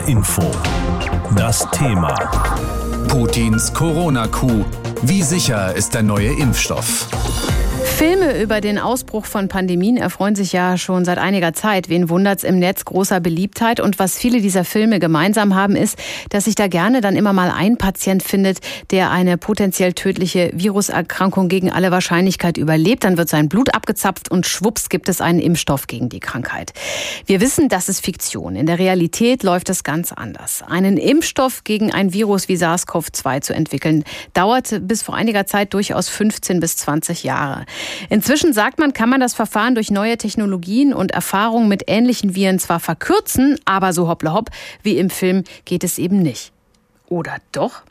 HR Info. Das Thema. Putins Corona-Coup. Wie sicher ist der neue Impfstoff? Filme über den Ausbruch von Pandemien erfreuen sich ja schon seit einiger Zeit. Wen wundert's im Netz großer Beliebtheit? Und was viele dieser Filme gemeinsam haben, ist, dass sich da gerne dann immer mal ein Patient findet, der eine potenziell tödliche Viruserkrankung gegen alle Wahrscheinlichkeit überlebt. Dann wird sein Blut abgezapft und schwupps gibt es einen Impfstoff gegen die Krankheit. Wir wissen, das ist Fiktion. In der Realität läuft es ganz anders. Einen Impfstoff gegen ein Virus wie SARS-CoV-2 zu entwickeln, dauerte bis vor einiger Zeit durchaus 15 bis 20 Jahre. Inzwischen sagt man, kann man das Verfahren durch neue Technologien und Erfahrungen mit ähnlichen Viren zwar verkürzen, aber so hoppla hopp wie im Film geht es eben nicht. Oder doch?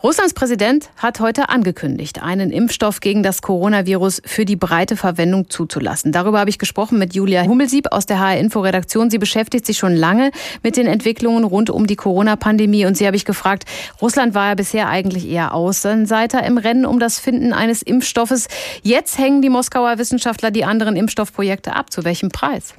Russlands Präsident hat heute angekündigt, einen Impfstoff gegen das Coronavirus für die breite Verwendung zuzulassen. Darüber habe ich gesprochen mit Julia Hummelsieb aus der HR Info Redaktion. Sie beschäftigt sich schon lange mit den Entwicklungen rund um die Corona-Pandemie und sie habe ich gefragt, Russland war ja bisher eigentlich eher Außenseiter im Rennen um das Finden eines Impfstoffes. Jetzt hängen die Moskauer Wissenschaftler die anderen Impfstoffprojekte ab. Zu welchem Preis?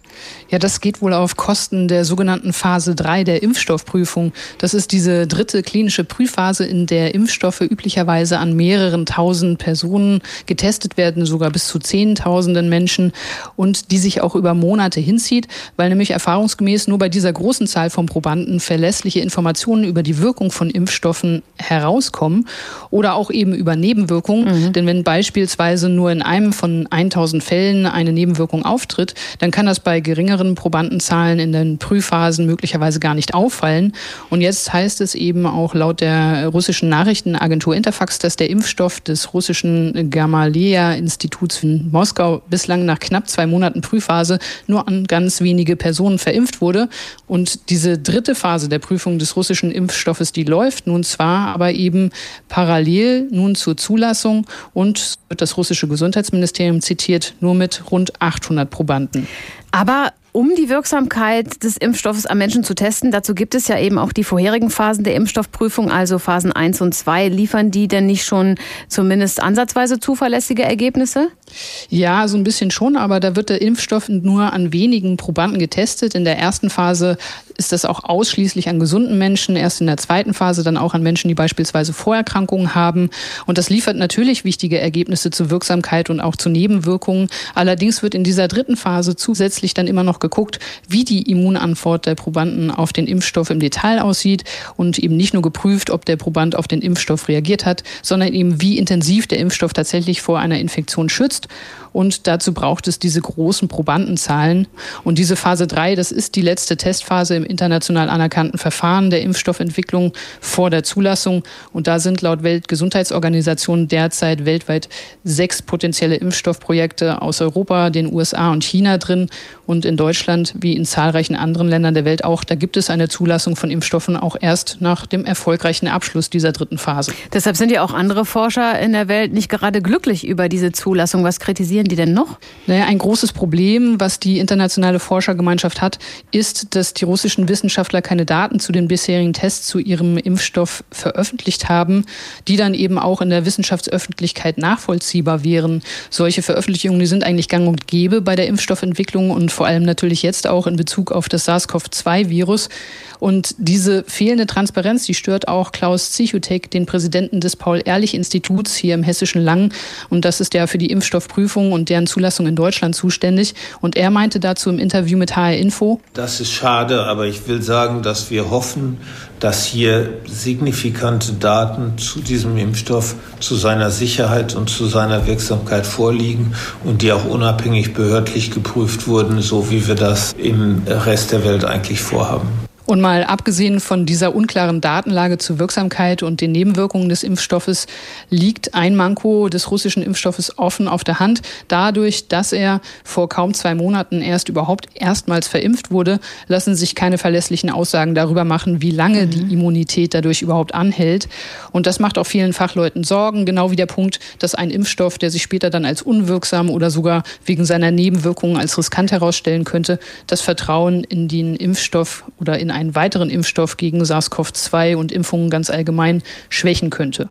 Ja, das geht wohl auf Kosten der sogenannten Phase 3 der Impfstoffprüfung. Das ist diese dritte klinische Prüfphase, in der Impfstoffe üblicherweise an mehreren tausend Personen getestet werden, sogar bis zu zehntausenden Menschen und die sich auch über Monate hinzieht, weil nämlich erfahrungsgemäß nur bei dieser großen Zahl von Probanden verlässliche Informationen über die Wirkung von Impfstoffen herauskommen oder auch eben über Nebenwirkungen. Mhm. Denn wenn beispielsweise nur in einem von 1000 Fällen eine Nebenwirkung auftritt, dann kann das bei geringeren Probandenzahlen in den Prüfphasen möglicherweise gar nicht auffallen. Und jetzt heißt es eben auch laut der russischen Nachrichtenagentur Interfax, dass der Impfstoff des russischen Gamaleya-Instituts in Moskau bislang nach knapp zwei Monaten Prüfphase nur an ganz wenige Personen verimpft wurde. Und diese dritte Phase der Prüfung des russischen Impfstoffes, die läuft nun zwar, aber eben parallel nun zur Zulassung und wird das russische Gesundheitsministerium zitiert, nur mit rund 800 Probanden. Aber um die Wirksamkeit des Impfstoffes am Menschen zu testen, dazu gibt es ja eben auch die vorherigen Phasen der Impfstoffprüfung, also Phasen 1 und 2. Liefern die denn nicht schon zumindest ansatzweise zuverlässige Ergebnisse? Ja, so ein bisschen schon, aber da wird der Impfstoff nur an wenigen Probanden getestet. In der ersten Phase ist das auch ausschließlich an gesunden Menschen, erst in der zweiten Phase dann auch an Menschen, die beispielsweise Vorerkrankungen haben. Und das liefert natürlich wichtige Ergebnisse zur Wirksamkeit und auch zu Nebenwirkungen. Allerdings wird in dieser dritten Phase zusätzlich dann immer noch geguckt, wie die Immunantwort der Probanden auf den Impfstoff im Detail aussieht und eben nicht nur geprüft, ob der Proband auf den Impfstoff reagiert hat, sondern eben wie intensiv der Impfstoff tatsächlich vor einer Infektion schützt. Und dazu braucht es diese großen Probandenzahlen. Und diese Phase 3, das ist die letzte Testphase im international anerkannten Verfahren der Impfstoffentwicklung vor der Zulassung. Und da sind laut Weltgesundheitsorganisation derzeit weltweit sechs potenzielle Impfstoffprojekte aus Europa, den USA und China drin. Und in Deutschland, wie in zahlreichen anderen Ländern der Welt auch, da gibt es eine Zulassung von Impfstoffen auch erst nach dem erfolgreichen Abschluss dieser dritten Phase. Deshalb sind ja auch andere Forscher in der Welt nicht gerade glücklich über diese Zulassung. Was kritisieren die denn noch? Naja, ein großes Problem, was die internationale Forschergemeinschaft hat, ist, dass die russischen Wissenschaftler keine Daten zu den bisherigen Tests zu ihrem Impfstoff veröffentlicht haben, die dann eben auch in der Wissenschaftsöffentlichkeit nachvollziehbar wären. Solche Veröffentlichungen, die sind eigentlich gang und gäbe bei der Impfstoffentwicklung und vor allem natürlich jetzt auch in Bezug auf das SARS-CoV-2-Virus. Und diese fehlende Transparenz, die stört auch Klaus Zichutek, den Präsidenten des Paul-Ehrlich-Instituts hier im hessischen Lang. Und das ist ja für die Impfstoffprüfung und deren Zulassung in Deutschland zuständig. Und er meinte dazu im Interview mit HR Info. Das ist schade, aber ich will sagen, dass wir hoffen, dass hier signifikante Daten zu diesem Impfstoff, zu seiner Sicherheit und zu seiner Wirksamkeit vorliegen und die auch unabhängig behördlich geprüft wurden, so wie wir das im Rest der Welt eigentlich vorhaben. Und mal abgesehen von dieser unklaren Datenlage zur Wirksamkeit und den Nebenwirkungen des Impfstoffes liegt ein Manko des russischen Impfstoffes offen auf der Hand. Dadurch, dass er vor kaum zwei Monaten erst überhaupt erstmals verimpft wurde, lassen sich keine verlässlichen Aussagen darüber machen, wie lange mhm. die Immunität dadurch überhaupt anhält. Und das macht auch vielen Fachleuten Sorgen, genau wie der Punkt, dass ein Impfstoff, der sich später dann als unwirksam oder sogar wegen seiner Nebenwirkungen als riskant herausstellen könnte, das Vertrauen in den Impfstoff oder in einen weiteren Impfstoff gegen SARS-CoV-2 und Impfungen ganz allgemein schwächen könnte.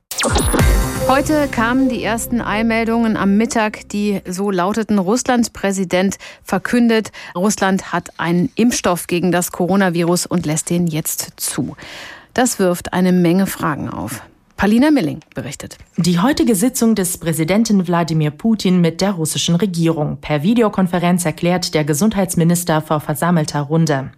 Heute kamen die ersten Eilmeldungen am Mittag, die so lauteten, Russlands Präsident verkündet, Russland hat einen Impfstoff gegen das Coronavirus und lässt den jetzt zu. Das wirft eine Menge Fragen auf. Palina Milling berichtet. Die heutige Sitzung des Präsidenten Wladimir Putin mit der russischen Regierung. Per Videokonferenz erklärt der Gesundheitsminister vor versammelter Runde.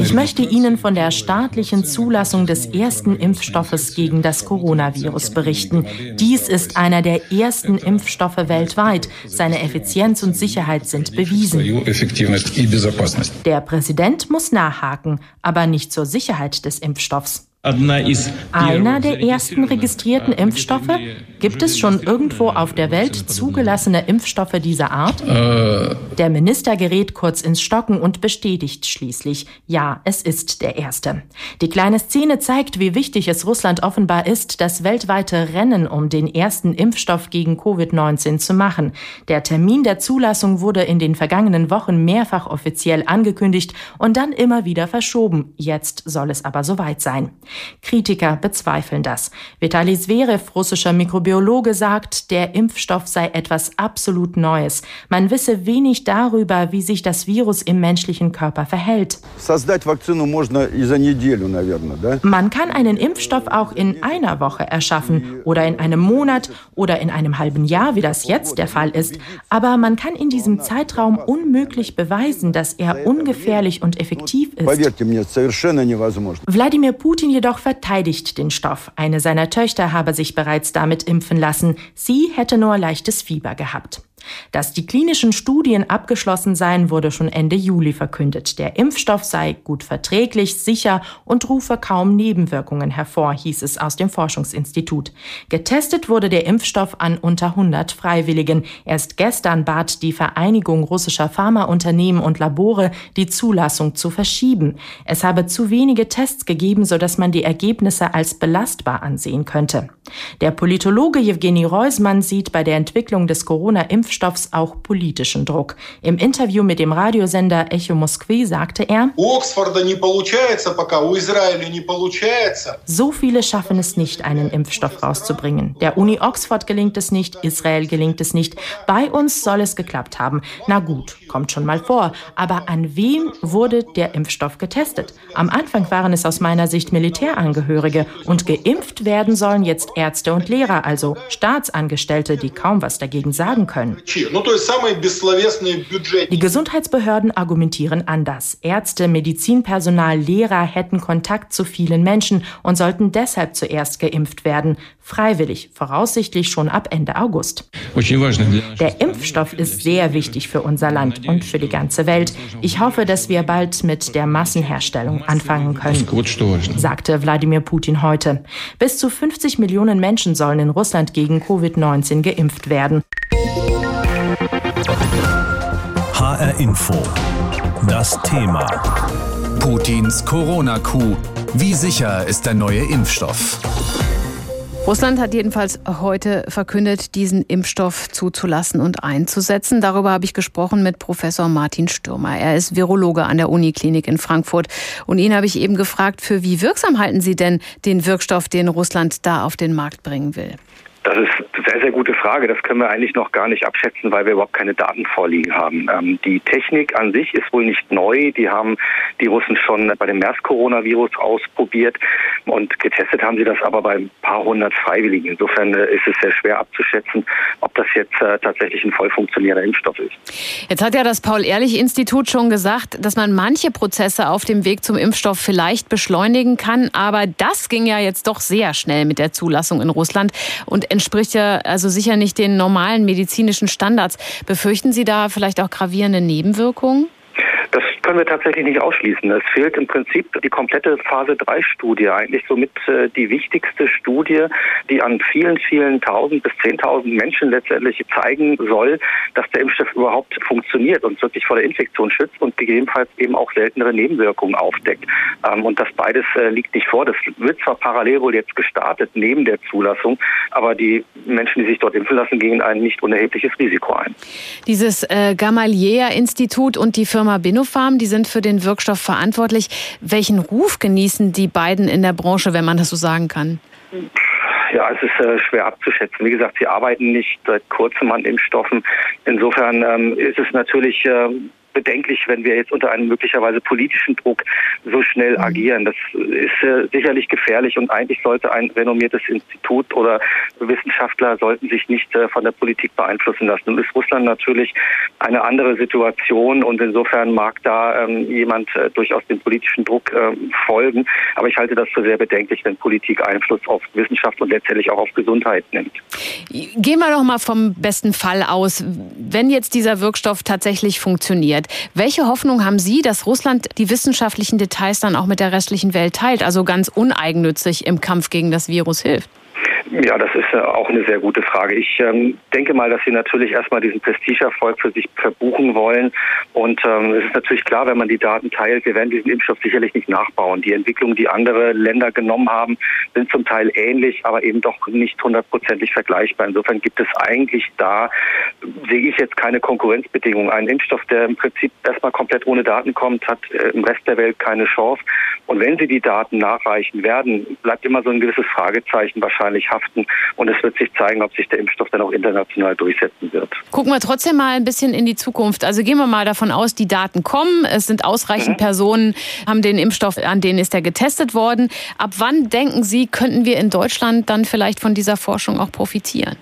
Ich möchte Ihnen von der staatlichen Zulassung des ersten Impfstoffes gegen das Coronavirus berichten. Dies ist einer der ersten Impfstoffe weltweit. Seine Effizienz und Sicherheit sind bewiesen. Der Präsident muss nachhaken, aber nicht zur Sicherheit des Impfstoffs. Einer der ersten registrierten Impfstoffe? Gibt es schon irgendwo auf der Welt zugelassene Impfstoffe dieser Art? Äh. Der Minister gerät kurz ins Stocken und bestätigt schließlich, ja, es ist der erste. Die kleine Szene zeigt, wie wichtig es Russland offenbar ist, das weltweite Rennen um den ersten Impfstoff gegen Covid-19 zu machen. Der Termin der Zulassung wurde in den vergangenen Wochen mehrfach offiziell angekündigt und dann immer wieder verschoben. Jetzt soll es aber soweit sein. Kritiker bezweifeln das. Vitali Zverev, russischer Mikrobiologe, sagt, der Impfstoff sei etwas absolut Neues. Man wisse wenig darüber, wie sich das Virus im menschlichen Körper verhält. Man kann einen Impfstoff auch in einer Woche erschaffen oder in einem Monat oder in einem halben Jahr, wie das jetzt der Fall ist. Aber man kann in diesem Zeitraum unmöglich beweisen, dass er ungefährlich und effektiv ist. Wladimir Putin jedoch verteidigt den Stoff. Eine seiner Töchter habe sich bereits damit impfen lassen. Sie hätte nur leichtes Fieber gehabt. Dass die klinischen Studien abgeschlossen seien, wurde schon Ende Juli verkündet. Der Impfstoff sei gut verträglich, sicher und rufe kaum Nebenwirkungen hervor, hieß es aus dem Forschungsinstitut. Getestet wurde der Impfstoff an unter 100 Freiwilligen. Erst gestern bat die Vereinigung russischer Pharmaunternehmen und Labore, die Zulassung zu verschieben. Es habe zu wenige Tests gegeben, sodass man die Ergebnisse als belastbar ansehen könnte. Der Politologe Jewgeni Reusmann sieht bei der Entwicklung des Corona-Impfstoffs Impfstoffs auch politischen Druck. Im Interview mit dem Radiosender Echo Moskwi sagte er, so viele schaffen es nicht, einen Impfstoff rauszubringen. Der Uni Oxford gelingt es nicht, Israel gelingt es nicht. Bei uns soll es geklappt haben. Na gut, kommt schon mal vor. Aber an wem wurde der Impfstoff getestet? Am Anfang waren es aus meiner Sicht Militärangehörige und geimpft werden sollen jetzt Ärzte und Lehrer, also Staatsangestellte, die kaum was dagegen sagen können. Die Gesundheitsbehörden argumentieren anders. Ärzte, Medizinpersonal, Lehrer hätten Kontakt zu vielen Menschen und sollten deshalb zuerst geimpft werden. Freiwillig, voraussichtlich schon ab Ende August. Der Impfstoff ist sehr wichtig für unser Land und für die ganze Welt. Ich hoffe, dass wir bald mit der Massenherstellung anfangen können, sagte Wladimir Putin heute. Bis zu 50 Millionen Menschen sollen in Russland gegen Covid-19 geimpft werden. HR Info. Das Thema. Putins Corona-Coup. Wie sicher ist der neue Impfstoff? Russland hat jedenfalls heute verkündet, diesen Impfstoff zuzulassen und einzusetzen. Darüber habe ich gesprochen mit Professor Martin Stürmer. Er ist Virologe an der Uniklinik in Frankfurt. Und ihn habe ich eben gefragt, für wie wirksam halten Sie denn den Wirkstoff, den Russland da auf den Markt bringen will? Das ist sehr, sehr gute Frage. Das können wir eigentlich noch gar nicht abschätzen, weil wir überhaupt keine Daten vorliegen haben. Ähm, die Technik an sich ist wohl nicht neu. Die haben die Russen schon bei dem MERS-Coronavirus ausprobiert und getestet haben sie das aber bei ein paar hundert Freiwilligen. Insofern äh, ist es sehr schwer abzuschätzen, ob das jetzt äh, tatsächlich ein voll funktionierender Impfstoff ist. Jetzt hat ja das Paul-Ehrlich-Institut schon gesagt, dass man manche Prozesse auf dem Weg zum Impfstoff vielleicht beschleunigen kann. Aber das ging ja jetzt doch sehr schnell mit der Zulassung in Russland und entspricht ja also sicher nicht den normalen medizinischen Standards. Befürchten Sie da vielleicht auch gravierende Nebenwirkungen? Das können wir tatsächlich nicht ausschließen. Es fehlt im Prinzip die komplette Phase 3 Studie, eigentlich somit äh, die wichtigste Studie, die an vielen, vielen tausend bis zehntausend Menschen letztendlich zeigen soll, dass der Impfstoff überhaupt funktioniert und wirklich vor der Infektion schützt und gegebenenfalls eben auch seltenere Nebenwirkungen aufdeckt. Ähm, und das beides äh, liegt nicht vor. Das wird zwar parallel wohl jetzt gestartet neben der Zulassung, aber die Menschen, die sich dort impfen lassen, gehen ein nicht unerhebliches Risiko ein. Dieses äh, Gamalier-Institut und die Firma Binopharm die sind für den Wirkstoff verantwortlich. Welchen Ruf genießen die beiden in der Branche, wenn man das so sagen kann? Ja, es ist äh, schwer abzuschätzen. Wie gesagt, sie arbeiten nicht seit kurzem an Impfstoffen. Insofern ähm, ist es natürlich äh, bedenklich, wenn wir jetzt unter einem möglicherweise politischen Druck so schnell mhm. agieren. Das ist äh, sicherlich gefährlich und eigentlich sollte ein renommiertes Institut oder Wissenschaftler sollten sich nicht äh, von der Politik beeinflussen lassen. Nun ist Russland natürlich eine andere Situation und insofern mag da ähm, jemand äh, durchaus dem politischen Druck ähm, folgen. Aber ich halte das für sehr bedenklich, wenn Politik Einfluss auf Wissenschaft und letztendlich auch auf Gesundheit nimmt. Gehen wir doch mal vom besten Fall aus. Wenn jetzt dieser Wirkstoff tatsächlich funktioniert, welche Hoffnung haben Sie, dass Russland die wissenschaftlichen Details dann auch mit der restlichen Welt teilt, also ganz uneigennützig im Kampf gegen das Virus hilft? Ja, das ist äh, auch eine sehr gute Frage. Ich ähm, denke mal, dass Sie natürlich erstmal diesen Prestigeerfolg für sich verbuchen wollen. Und ähm, es ist natürlich klar, wenn man die Daten teilt, wir werden diesen Impfstoff sicherlich nicht nachbauen. Die Entwicklungen, die andere Länder genommen haben, sind zum Teil ähnlich, aber eben doch nicht hundertprozentig vergleichbar. Insofern gibt es eigentlich da, sehe ich jetzt keine Konkurrenzbedingungen. Ein Impfstoff, der im Prinzip erstmal komplett ohne Daten kommt, hat äh, im Rest der Welt keine Chance. Und wenn Sie die Daten nachreichen werden, bleibt immer so ein gewisses Fragezeichen wahrscheinlich haften. Und es wird sich zeigen, ob sich der Impfstoff dann auch international durchsetzen wird. Gucken wir trotzdem mal ein bisschen in die Zukunft. Also gehen wir mal davon aus, die Daten kommen. Es sind ausreichend mhm. Personen, haben den Impfstoff, an denen ist er getestet worden. Ab wann denken Sie, könnten wir in Deutschland dann vielleicht von dieser Forschung auch profitieren?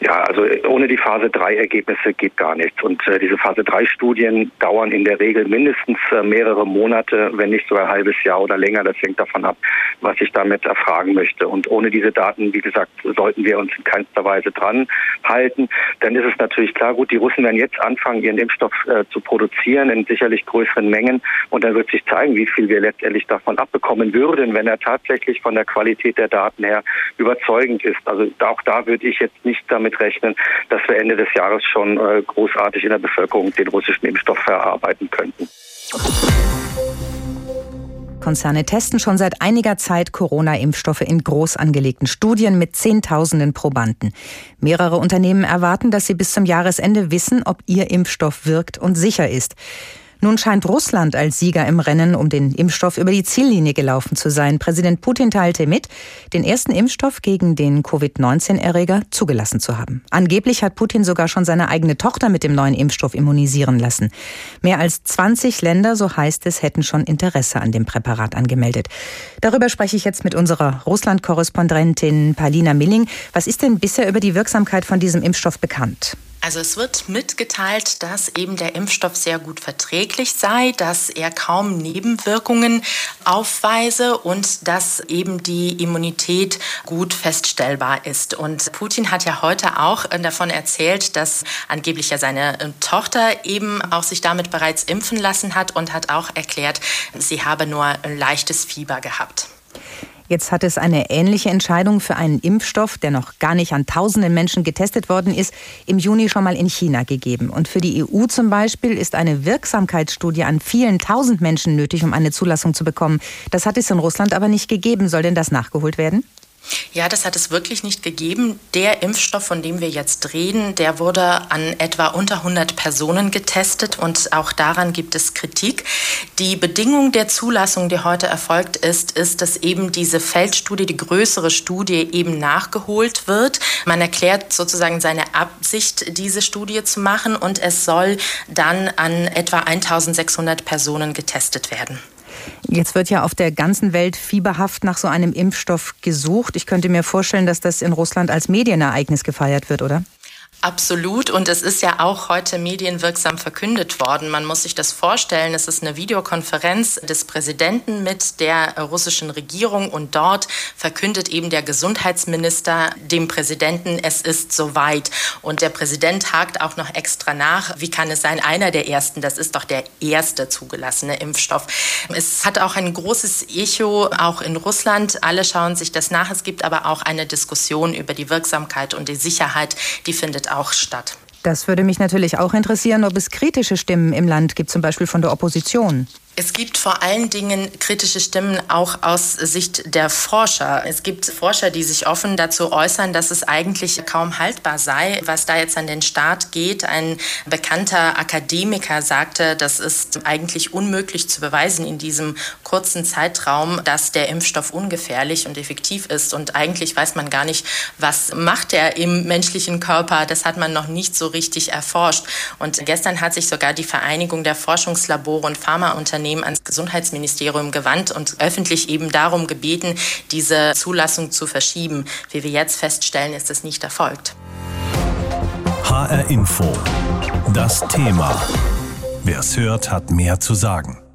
Ja, also ohne die Phase 3 Ergebnisse geht gar nichts. Und äh, diese Phase 3 Studien dauern in der Regel mindestens äh, mehrere Monate, wenn nicht sogar ein halbes Jahr oder länger. Das hängt davon ab, was ich damit erfragen möchte. Und ohne diese Daten, wie gesagt, sollten wir uns in keinster Weise dran halten. Dann ist es natürlich klar, gut, die Russen werden jetzt anfangen, ihren Impfstoff äh, zu produzieren in sicherlich größeren Mengen. Und dann wird sich zeigen, wie viel wir letztendlich davon abbekommen würden, wenn er tatsächlich von der Qualität der Daten her überzeugend ist. Also auch da würde ich jetzt nicht damit damit rechnen, dass wir Ende des Jahres schon äh, großartig in der Bevölkerung den russischen Impfstoff verarbeiten könnten. Konzerne testen schon seit einiger Zeit Corona-Impfstoffe in groß angelegten Studien mit Zehntausenden Probanden. Mehrere Unternehmen erwarten, dass sie bis zum Jahresende wissen, ob ihr Impfstoff wirkt und sicher ist. Nun scheint Russland als Sieger im Rennen um den Impfstoff über die Ziellinie gelaufen zu sein. Präsident Putin teilte mit, den ersten Impfstoff gegen den Covid-19-Erreger zugelassen zu haben. Angeblich hat Putin sogar schon seine eigene Tochter mit dem neuen Impfstoff immunisieren lassen. Mehr als 20 Länder, so heißt es, hätten schon Interesse an dem Präparat angemeldet. Darüber spreche ich jetzt mit unserer Russland-Korrespondentin Palina Milling. Was ist denn bisher über die Wirksamkeit von diesem Impfstoff bekannt? Also es wird mitgeteilt, dass eben der Impfstoff sehr gut verträglich sei, dass er kaum Nebenwirkungen aufweise und dass eben die Immunität gut feststellbar ist. Und Putin hat ja heute auch äh, davon erzählt, dass angeblich ja seine äh, Tochter eben auch sich damit bereits impfen lassen hat und hat auch erklärt, sie habe nur ein leichtes Fieber gehabt. Jetzt hat es eine ähnliche Entscheidung für einen Impfstoff, der noch gar nicht an tausenden Menschen getestet worden ist, im Juni schon mal in China gegeben. Und für die EU zum Beispiel ist eine Wirksamkeitsstudie an vielen tausend Menschen nötig, um eine Zulassung zu bekommen. Das hat es in Russland aber nicht gegeben. Soll denn das nachgeholt werden? Ja, das hat es wirklich nicht gegeben. Der Impfstoff, von dem wir jetzt reden, der wurde an etwa unter 100 Personen getestet und auch daran gibt es Kritik. Die Bedingung der Zulassung, die heute erfolgt ist, ist, dass eben diese Feldstudie, die größere Studie eben nachgeholt wird. Man erklärt sozusagen seine Absicht, diese Studie zu machen und es soll dann an etwa 1600 Personen getestet werden. Jetzt wird ja auf der ganzen Welt fieberhaft nach so einem Impfstoff gesucht. Ich könnte mir vorstellen, dass das in Russland als Medienereignis gefeiert wird, oder? Absolut. Und es ist ja auch heute medienwirksam verkündet worden. Man muss sich das vorstellen. Es ist eine Videokonferenz des Präsidenten mit der russischen Regierung und dort verkündet eben der Gesundheitsminister dem Präsidenten, es ist soweit. Und der Präsident hakt auch noch extra nach. Wie kann es sein? Einer der ersten. Das ist doch der erste zugelassene Impfstoff. Es hat auch ein großes Echo auch in Russland. Alle schauen sich das nach. Es gibt aber auch eine Diskussion über die Wirksamkeit und die Sicherheit. Die auch statt. Das würde mich natürlich auch interessieren, ob es kritische Stimmen im Land gibt, zum Beispiel von der Opposition. Es gibt vor allen Dingen kritische Stimmen auch aus Sicht der Forscher. Es gibt Forscher, die sich offen dazu äußern, dass es eigentlich kaum haltbar sei, was da jetzt an den Start geht. Ein bekannter Akademiker sagte, das ist eigentlich unmöglich zu beweisen in diesem kurzen Zeitraum, dass der Impfstoff ungefährlich und effektiv ist. Und eigentlich weiß man gar nicht, was macht er im menschlichen Körper. Das hat man noch nicht so richtig erforscht. Und gestern hat sich sogar die Vereinigung der Forschungslabore und Pharmaunternehmen Unternehmen ans Gesundheitsministerium gewandt und öffentlich eben darum gebeten, diese Zulassung zu verschieben. Wie wir jetzt feststellen, ist es nicht erfolgt. HR Info. Das Thema. Wer es hört, hat mehr zu sagen.